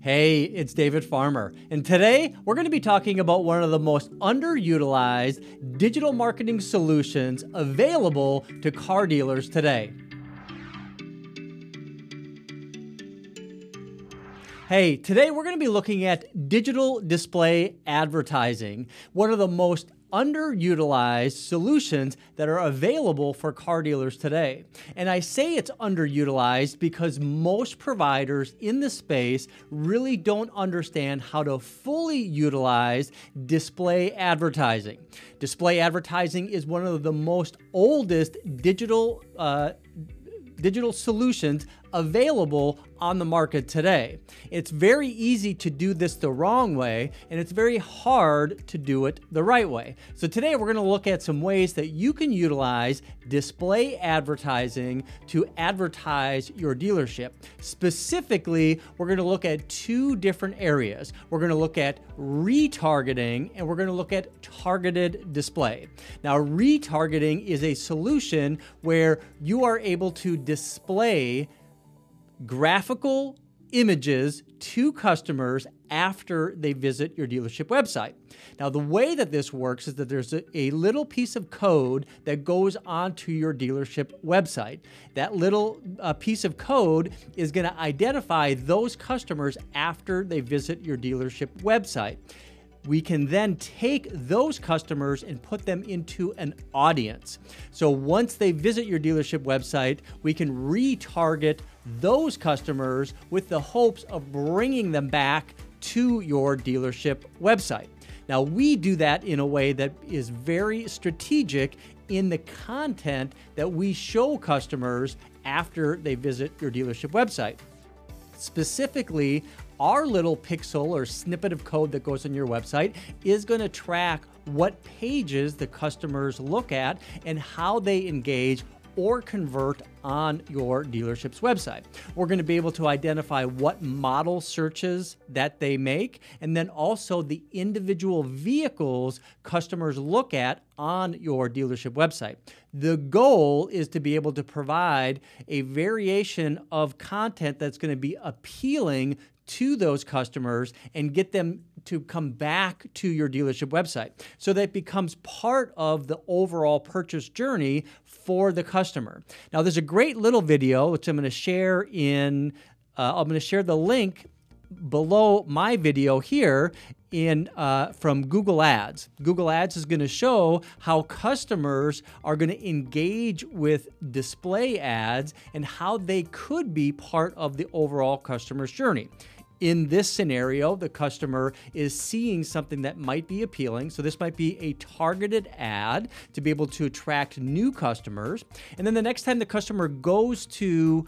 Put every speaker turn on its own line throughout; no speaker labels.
Hey, it's David Farmer, and today we're going to be talking about one of the most underutilized digital marketing solutions available to car dealers today. Hey, today we're going to be looking at digital display advertising, one of the most underutilized solutions that are available for car dealers today. And I say it's underutilized because most providers in the space really don't understand how to fully utilize display advertising. Display advertising is one of the most oldest digital uh, digital solutions available on the market today. It's very easy to do this the wrong way, and it's very hard to do it the right way. So, today we're going to look at some ways that you can utilize display advertising to advertise your dealership. Specifically, we're going to look at two different areas. We're going to look at retargeting and we're going to look at targeted display. Now, retargeting is a solution where you are able to display graphical images to customers after they visit your dealership website. Now, the way that this works is that there's a, a, little piece of code that goes onto your dealership website. That little uh, piece of code is going to identify those customers after they visit your dealership website we can then take those customers and put them into an audience. So once they visit your dealership website, we can retarget those customers with the hopes of bringing them back to your dealership website. Now, we do that in a way that is very strategic in the content that we show customers after they visit your dealership website. Specifically, our little pixel or snippet of code that goes on your website is going to track what pages the customers look at and how they engage or convert on your dealership's website. We're going to be able to identify what model searches that they make and then also the individual vehicles customers look at on your dealership website. The goal is to be able to provide a variation of content that's going to be appealing to those customers and get them to come back to your dealership website so that becomes part of the overall purchase journey for the customer. Now, there's a great little video which I'm going to share in, uh, I'm going to share the link below my video here in uh, from Google Ads. Google Ads is going to show how customers are going to engage with display ads and how they could be part of the overall customer's journey. In this scenario, the customer is seeing something that might be appealing. So, this might be a targeted ad to be able to attract new customers. And then the next time the customer goes to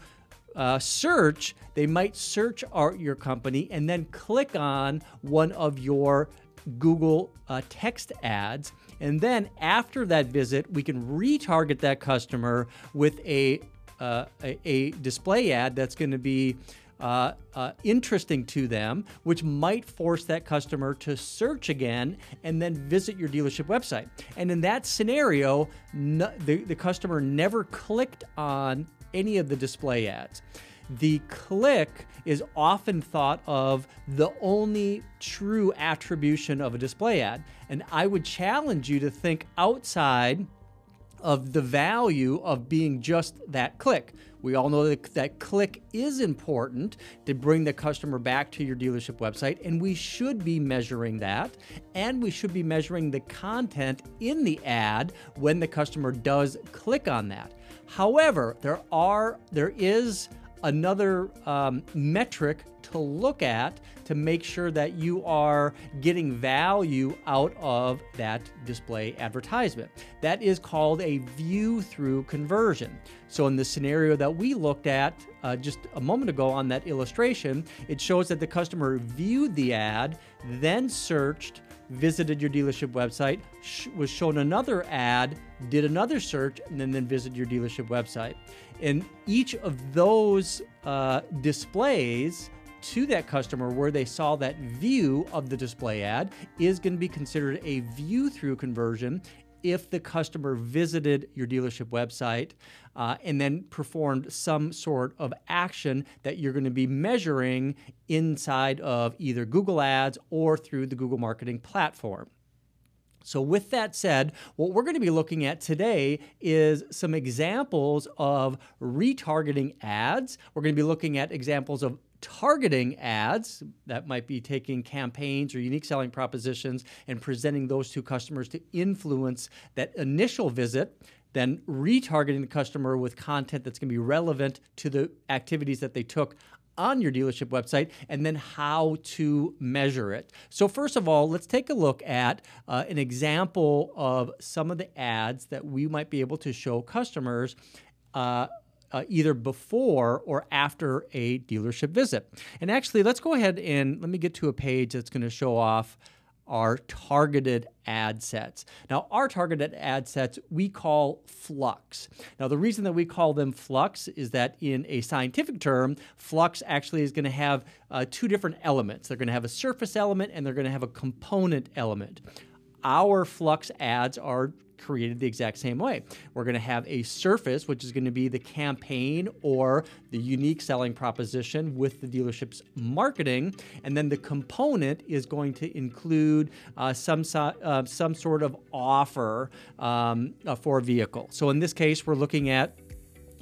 uh, search, they might search our, your company and then click on one of your Google uh, text ads. And then after that visit, we can retarget that customer with a, uh, a, a display ad that's going to be uh, uh, interesting to them, which might force that customer to search again and then visit your dealership website. And in that scenario, the, the customer never clicked on any of the display ads. The click is often thought of the only true attribution of a display ad. And I would challenge you to think outside of the value of being just that click. We all know that, that click is important to bring the customer back to your dealership website, and we should be measuring that. And we should be measuring the content in the ad when the customer does click on that. However, there are there is another um, metric to look at to make sure that you are getting value out of that display advertisement. That is called a view through conversion. So, in the scenario that we looked at uh, just a moment ago on that illustration, it shows that the customer viewed the ad, then searched visited your dealership website, sh- was shown another ad, did another search, and then, then visited your dealership website. And each of those uh, displays to that customer where they saw that view of the display ad is going to be considered a view through conversion if the customer visited your dealership website uh, and then performed some sort of action that you're going to be measuring inside of either Google Ads or through the Google Marketing Platform. So, with that said, what we're going to be looking at today is some examples of retargeting ads. We're going to be looking at examples of targeting ads that might be taking campaigns or unique selling propositions and presenting those to customers to influence that initial visit then retargeting the customer with content that's going to be relevant to the activities that they took on your dealership website and then how to measure it. So, first of all, let's take a look at uh, an example of some of the ads that we might be able to show customers. Uh, uh, either before or after a dealership visit. And actually, let's go ahead and let me get to a page that's going to show off our targeted ad sets. Now, our targeted ad sets we call flux. Now, the reason that we call them flux is that in a scientific term, flux actually is going to have uh, two different elements. They're going to have a surface element and they're going to have a component element. Our flux ads are created the exact same way. We're going to have a surface, which is going to be the campaign or the unique selling proposition with the dealership's marketing, and then the component is going to include uh, some uh, some sort of offer um, uh, for a vehicle. So in this case, we're looking at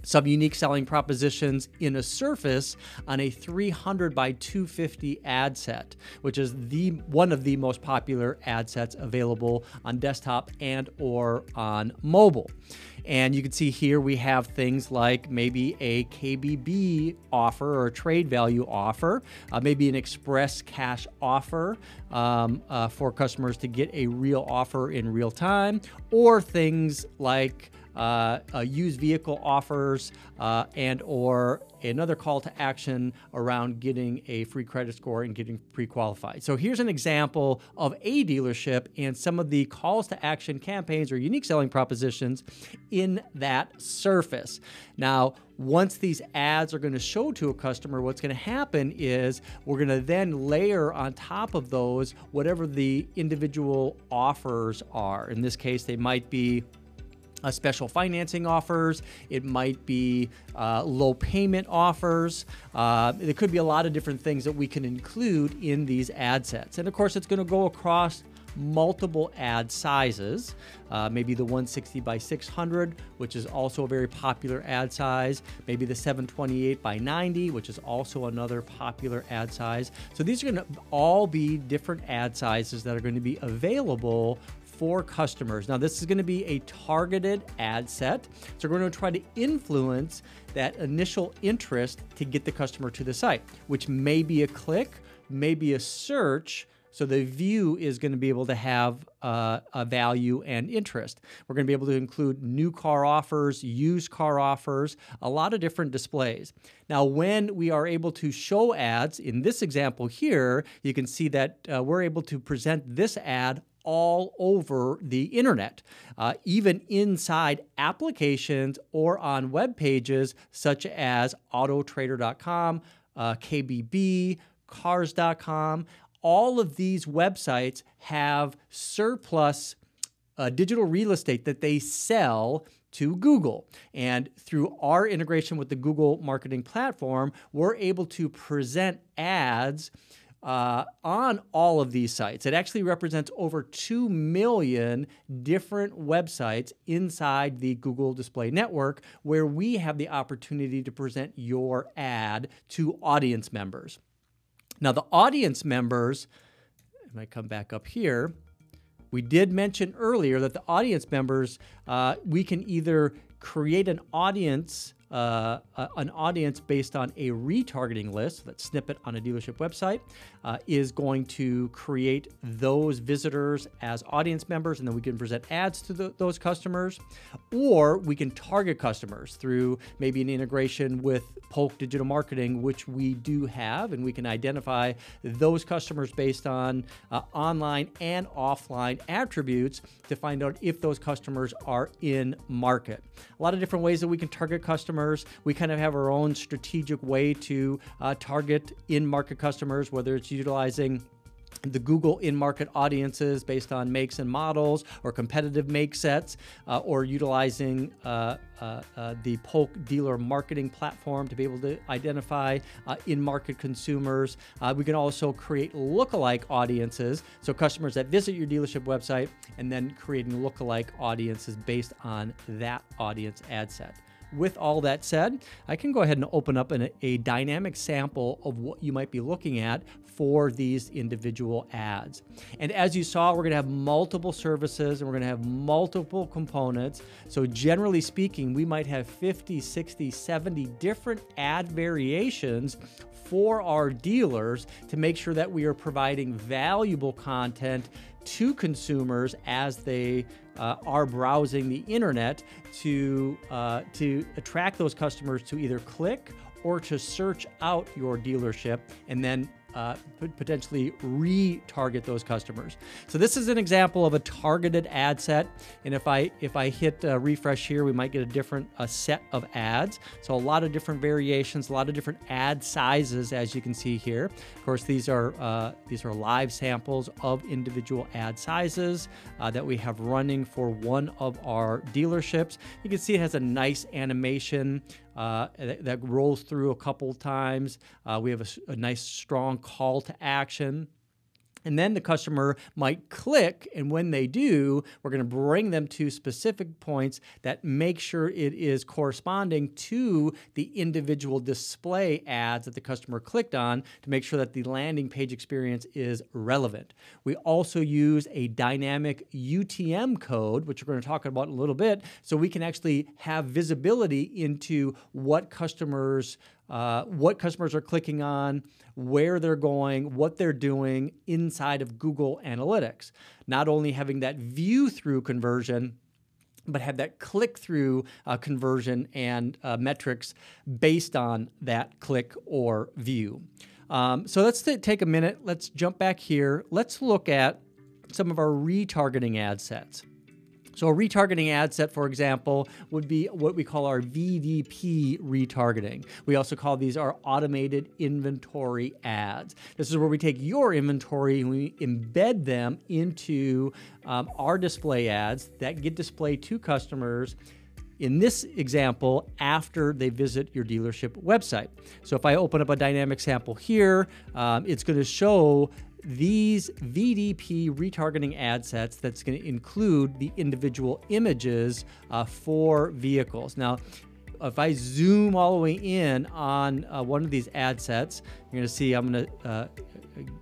some unique selling propositions in a surface on a 300 by 250 ad set, which is the one of the most popular ad sets available on desktop and or on mobile. And you can see here we have things like maybe a KBB offer or trade value offer, uh, maybe an express cash offer um, uh, for customers to get a real offer in real time, or things like uh, uh, used vehicle offers uh, and or another call to action around getting a free credit score and getting pre-qualified. So here's an example of a dealership and some of the calls to action campaigns or unique selling propositions in that surface. Now, once these ads are going to show to a customer, what's going to happen is we're going to then layer on top of those whatever the individual offers are. In this case, they might be uh, special financing offers. It might be uh, low payment offers. Uh, there could be a lot of different things that we can include in these ad sets. And of course, it's going to go across multiple ad sizes, uh, maybe the 160 by 600, which is also a very popular ad size, maybe the 728 by 90, which is also another popular ad size. So these are going to all be different ad sizes that are going to be available for customers. Now, this is going to be a targeted ad set. So, we're going to try to influence that initial interest to get the customer to the site, which may be a click, maybe a search. So the view is going to be able to have uh, a value and interest. We're going to be able to include new car offers, used car offers, a lot of different displays. Now, when we are able to show ads, in this example here, you can see that uh, we're able to present this ad all over the internet, uh, even inside applications or on web pages such as autotrader.com, uh, KBB, cars.com. All of these websites have surplus uh, digital real estate that they sell to Google. And through our integration with the Google marketing platform, we're able to present ads uh, on all of these sites. It actually represents over 2 million different websites inside the Google Display Network where we have the opportunity to present your ad to audience members. Now, the audience members, and I come back up here, we did mention earlier that the audience members, uh, we can either create an audience uh, an audience based on a retargeting list, that snippet on a dealership website, uh, is going to create those visitors as audience members, and then we can present ads to the, those customers. Or we can target customers through maybe an integration with Polk Digital Marketing, which we do have, and we can identify those customers based on uh, online and offline attributes to find out if those customers are in market. A lot of different ways that we can target customers customers. We kind of have our own strategic way to uh, target in market customers, whether it's utilizing the Google in market audiences based on makes and models or competitive make sets, uh, or utilizing uh, uh, uh the Polk dealer marketing platform to be able to identify uh, in market consumers. Uh, we can also create lookalike audiences, so customers that visit your dealership website and then creating lookalike audiences based on that audience ad set. With all that said, I can go ahead and open up an, a dynamic sample of what you might be looking at for these individual ads. And as you saw, we're to have multiple surfaces and we're to have multiple components. So, generally speaking, we might have 50, 60, 70 different ad variations for our dealers to make sure that we are providing valuable content to consumers as they uh, are browsing the internet to uh, to attract those customers to either click or to search out your dealership and then uh, potentially retarget those customers. So this is an example of a targeted ad set. And if I if I hit uh, refresh here, we might get a different uh, set of ads. So a lot of different variations, a lot of different ad sizes, as you can see here. Of course, these are uh, these are live samples of individual ad sizes uh, that we have running for one of our dealerships. You can see it has a nice animation uh, that, that, rolls through a couple times. Uh, we have a, a nice strong call to action. And then the customer might click, and when they do, we're going to bring them to specific points that make sure it is corresponding to the individual display ads that the customer clicked on to make sure that the landing page experience is relevant. We also use a dynamic UTM code, which we're going to talk about in a little bit, so we can actually have visibility into what customers uh, what customers are clicking on, where they're going, what they're doing inside of Google Analytics. Not only having that view through conversion, but have that click through uh, conversion and uh, metrics based on that click or view. Um, so let's take a minute. Let's jump back here. Let's look at some of our retargeting ad sets. So a retargeting ad set, for example, would be what we call our VDP retargeting. We also call these our automated inventory ads. This is where we take your inventory and we embed them into um, our display ads that get displayed to customers in this example after they visit your dealership website. So if I open up a dynamic sample here, um, it's going to show these VDP retargeting ad sets that's going to include the individual images uh, for vehicles. Now, if I zoom all the way in on uh, one of these ad sets, you're going to see I'm going to uh,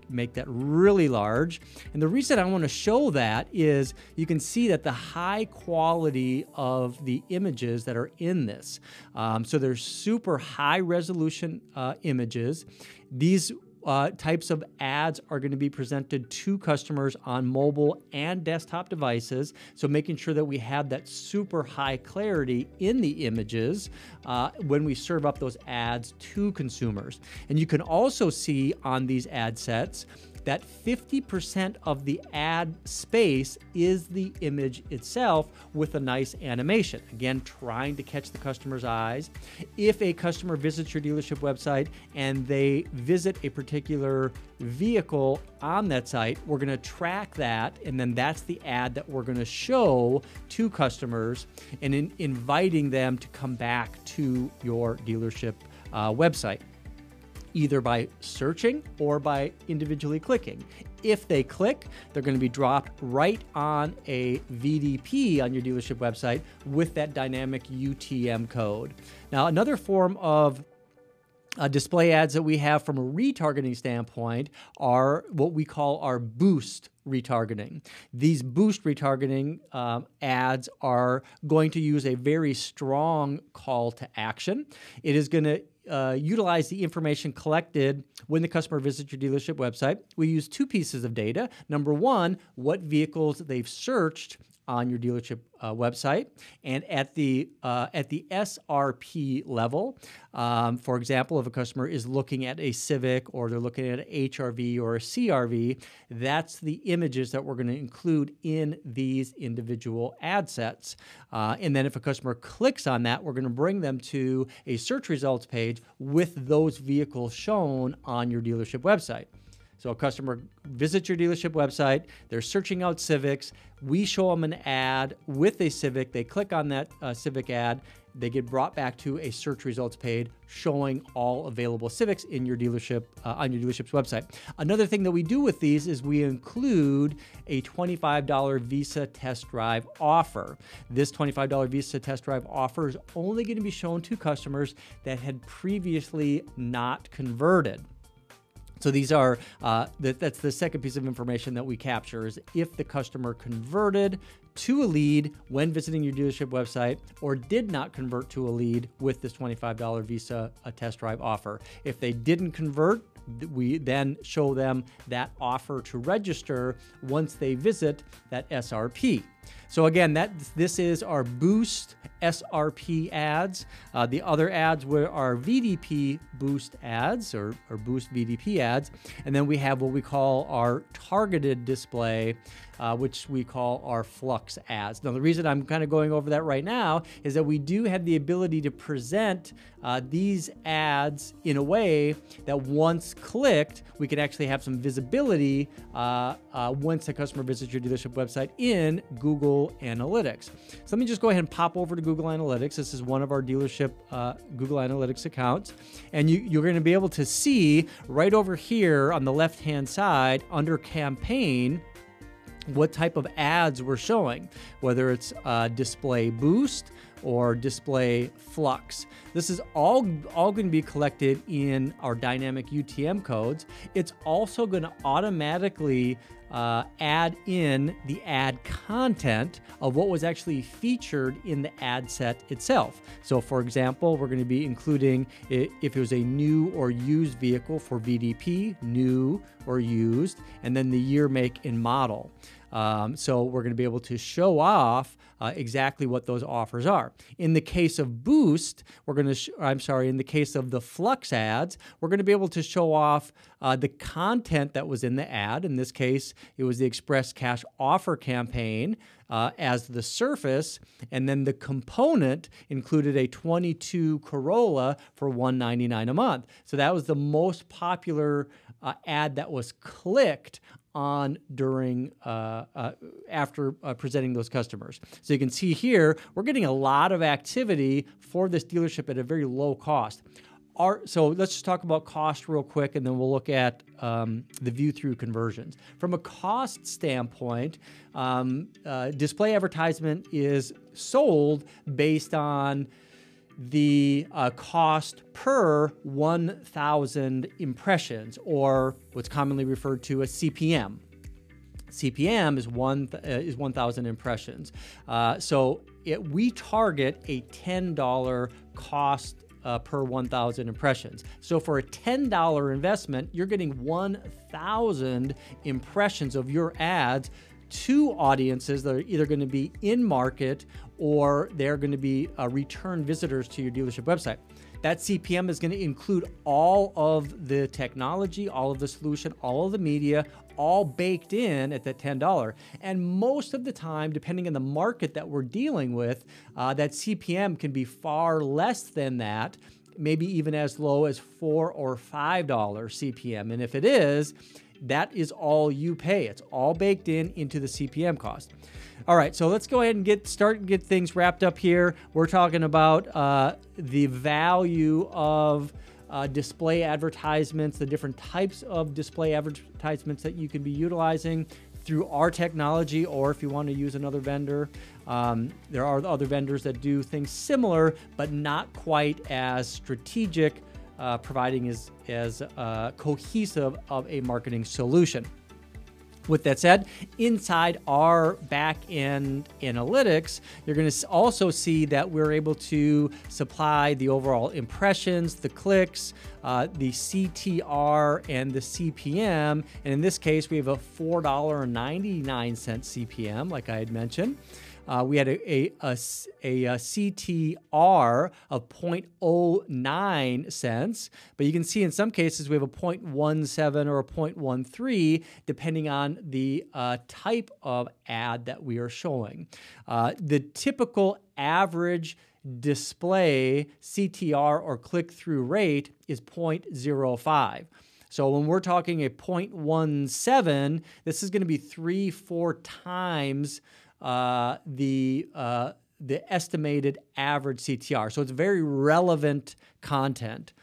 make that really large. And the reason I want to show that is you can see that the high quality of the images that are in this. Um, so they're super high resolution uh, images. These uh, types of ads are going to be presented to customers on mobile and desktop devices. So, making sure that we have that super high clarity in the images uh, when we serve up those ads to consumers. And you can also see on these ad sets that 50% of the ad space is the image itself with a nice animation. Again, trying to catch the customer's eyes. If a customer visits your dealership website and they visit a particular vehicle on that site, we're going to track that, and then that's the ad that we're going to show to customers and in inviting them to come back to your dealership uh, website either by searching or by individually clicking. If they click, they're going to be dropped right on a VDP on your dealership website with that dynamic UTM code. Now, another form of uh, display ads that we have from a retargeting standpoint are what we call our boost retargeting. These boost retargeting um, ads are going to use a very strong call to action. It is going to uh, utilize the information collected when the customer visits your dealership website. We use two pieces of data. Number one, what vehicles they've searched on your dealership uh, website. And at the uh, at the SRP level, um, for example, if a customer is looking at a Civic or they're looking at an HRV or a CRV, that's the images that we're going to include in these individual ad sets. Uh, and then if a customer clicks on that, we're going to bring them to a search results page with those vehicles shown on your dealership website. So a customer visits your dealership website, they're searching out Civics. We show them an ad with a Civic. They click on that uh, Civic ad. They get brought back to a search results page showing all available Civics in your dealership uh, on your dealership's website. Another thing that we do with these is we include a $25 Visa test drive offer. This $25 Visa test drive offer is only going to be shown to customers that had previously not converted. So these are uh, that, that's the second piece of information that we capture is if the customer converted to a lead when visiting your dealership website or did not convert to a lead with this $25 Visa a test drive offer. If they didn't convert, we then show them that offer to register once they visit that SRP. So again, that this is our Boost SRP ads. Uh, the other ads were our VDP Boost ads or, or Boost VDP ads. And then we have what we call our targeted display, uh, which we call our Flux ads. Now, the reason I'm kind of going over that right now is that we do have the ability to present uh, these ads in a way that once clicked, we can actually have some visibility uh, uh, once the customer visits your dealership website in Google Analytics. So let me just go ahead and pop over to Google Analytics. This is one of our dealership uh, Google Analytics accounts. And you, you're going to be able to see right over here on the left hand side under campaign what type of ads we're showing, whether it's uh, display boost or display flux. This is all, all going to be collected in our dynamic UTM codes. It's also going to automatically uh, add in the ad content of what was actually featured in the ad set itself. So, for example, we're going to be including if it was a new or used vehicle for VDP, new or used, and then the year, make, and model. Um, so we're going to be able to show off uh, exactly what those offers are. In the case of Boost, we're going to, I'm sorry, in the case of the Flux ads, we're going to be able to show off uh, the content that was in the ad. In this case, it was the Express Cash offer campaign uh, as the surface, and then the component included a 22 Corolla for 199 a month. So that was the most popular uh, ad that was clicked on during uh, uh, after uh, presenting those customers. So you can see here we're getting a lot of activity for this dealership at a very low cost. Our, so let's just talk about cost real quick, and then we'll look at um, the view through conversions. From a cost standpoint, um, uh, display advertisement is sold based on the uh, cost per 1,000 impressions, or what's commonly referred to as CPM. CPM is one uh, is 1,000 impressions. Uh, so it, we target a $10 cost uh, per 1,000 impressions. So for a $10 investment, you're getting 1,000 impressions of your ads to audiences that are either going to be in market or they're going to be uh, return visitors to your dealership website. That CPM is going to include all of the technology, all of the solution, all of the media, all baked in at that $10. And most of the time, depending on the market that we're dealing with, uh, that CPM can be far less than that, maybe even as low as four or $5 CPM. And if it is, that is all you pay. It's all baked in into the CPM cost. All right, so let's go ahead and get start and get things wrapped up here. We're talking about uh, the value of uh, display advertisements, the different types of display advertisements that you can be utilizing through our technology, or if you want to use another vendor. Um, there are other vendors that do things similar, but not quite as strategic uh, providing as, as uh, cohesive of a marketing solution. With that said, inside our back end analytics, you're going to also see that we're able to supply the overall impressions, the clicks, uh, the CTR, and the CPM. And in this case, we have a $4.99 CPM, like I had mentioned uh, we had a, a, a, a, CTR of 0.09 cents, but you can see in some cases we have a 0.17 or a 0.13 depending on the uh, type of ad that we are showing. Uh, the typical average display CTR or click through rate is 0.05. So when we're talking a 0.17, this is going to be three, four times uh, the uh, the estimated average CTR. So it's very relevant content.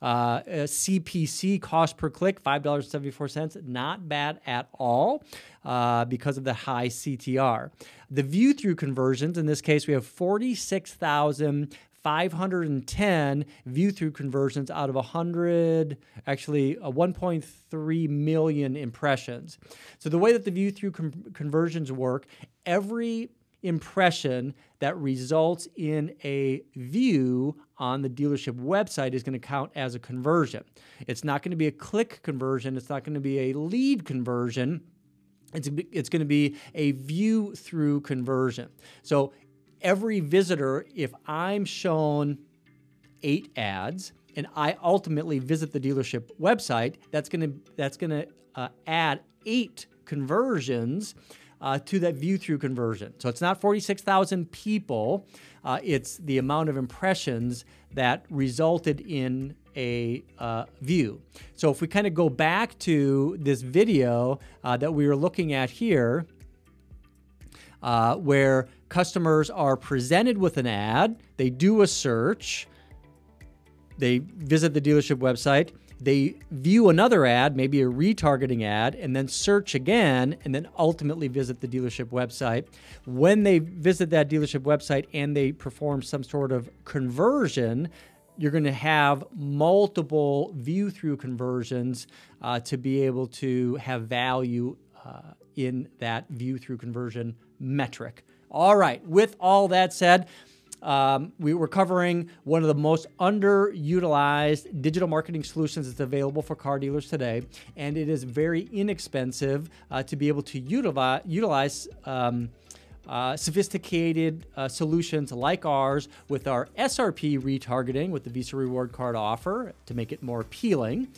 Uh, CPC cost per click, $5.74, not bad at all uh, because of the high CTR. The view through conversions, in this case, we have 46,000 510 view through conversions out of 100, actually uh, 1.3 million impressions. So, the way that the view through com- conversions work, every impression that results in a view on the dealership website is going to count as a conversion. It's not going to be a click conversion, it's not going to be a lead conversion. It's, it's going to be a view through conversion. So every visitor, if I'm shown eight ads and I ultimately visit the dealership website, that's to that's to uh, add eight conversions uh, to that view through conversion. So it's not 46,000 people, uh, it's the amount of impressions that resulted in a uh, view. So if we kind of go back to this video uh, that we were looking at here, uh, where customers are presented with an ad, they do a search, they visit the dealership website, they view another ad, maybe a retargeting ad, and then search again, and then ultimately visit the dealership website. When they visit that dealership website and they perform some sort of conversion, you're going to have multiple view through conversions uh, to be able to have value uh, in that view through conversion metric. All right, with all that said, um, we were covering one of the most underutilized digital marketing solutions that's available for car dealers today, and it is very inexpensive uh, to be able to utilize, utilize um, uh, sophisticated uh, solutions like ours with our SRP retargeting with the Visa Reward Card offer to make it more appealing.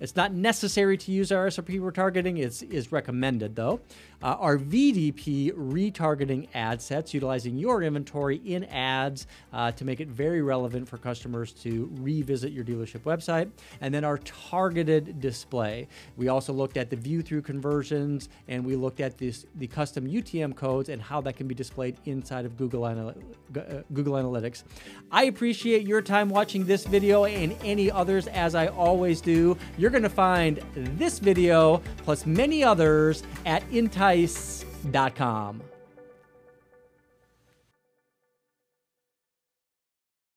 It's not necessary to use our SRP retargeting, it's is recommended though. Uh, our VDP retargeting ad sets utilizing your inventory in ads uh, to make it very relevant for customers to revisit your dealership website. And then our targeted display. We also looked at the view through conversions and we looked at this, the custom UTM codes and how that can be displayed inside of Google, Anal- uh, Google Analytics. I appreciate your time watching this video and any others as I always do. You're going to find this video plus many others at Intice.com.